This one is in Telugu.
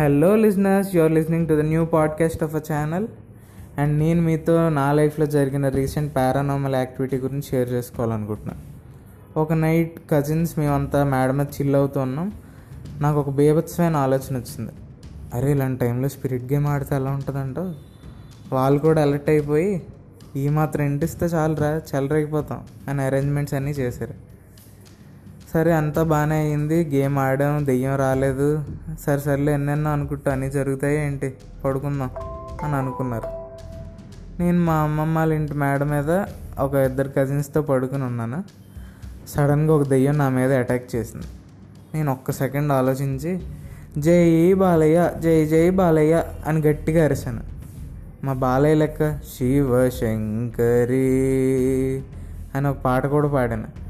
Hello listeners you're listening to the new podcast of a channel and నేను మీతో నా లైఫ్లో జరిగిన రీసెంట్ పారానార్మల్ యాక్టివిటీ గురించి షేర్ చేసుకోవాలనుకుంటున్నాను. ఒక నైట్ కజిన్స్ మేమంతా మేడం మీద చిల్ అవుతూ ఉన్నాం. నాకు ఒక బేభత్సమైన ఆలోచన వచ్చింది. అరే ఇలాంటి టైంలో స్పిరిట్ గేమ్ ఆడితే ఎలా ఉంటుందంటో? వాళ్ళు కూడా అలర్ట్ అయిపోయి ఈ మాత్రం ఇంటిస్తే చాలురా చెలరైపోతాం అని అరేంజ్మెంట్స్ అన్నీ చేశారు. సరే అంతా బాగానే అయింది. గేమ్ ఆడాం దెయ్యం రాలేదు. సరే సర్లే ఎన్నెన్నో అనుకుంటా. అన్నీ జరుగుతాయి ఏంటి? పడుకుందాం అని అనుకున్నారు. నేను మా అమ్మమ్మ వాళ్ళ ఇంటి మేడ మీద ఒక ఇద్దరు కజిన్స్తో పడుకుని ఉన్నాను. సడన్గా ఒక దెయ్యం నా మీద అటాక్ చేసింది. నేను ఒక్క సెకండ్ ఆలోచించి జై బాలయ్య జై జై బాలయ్య అని గట్టిగా అరిశాను. మా బాలయ్య లెక్క శివ శంకరి అని ఒక పాట కూడా పాడాను.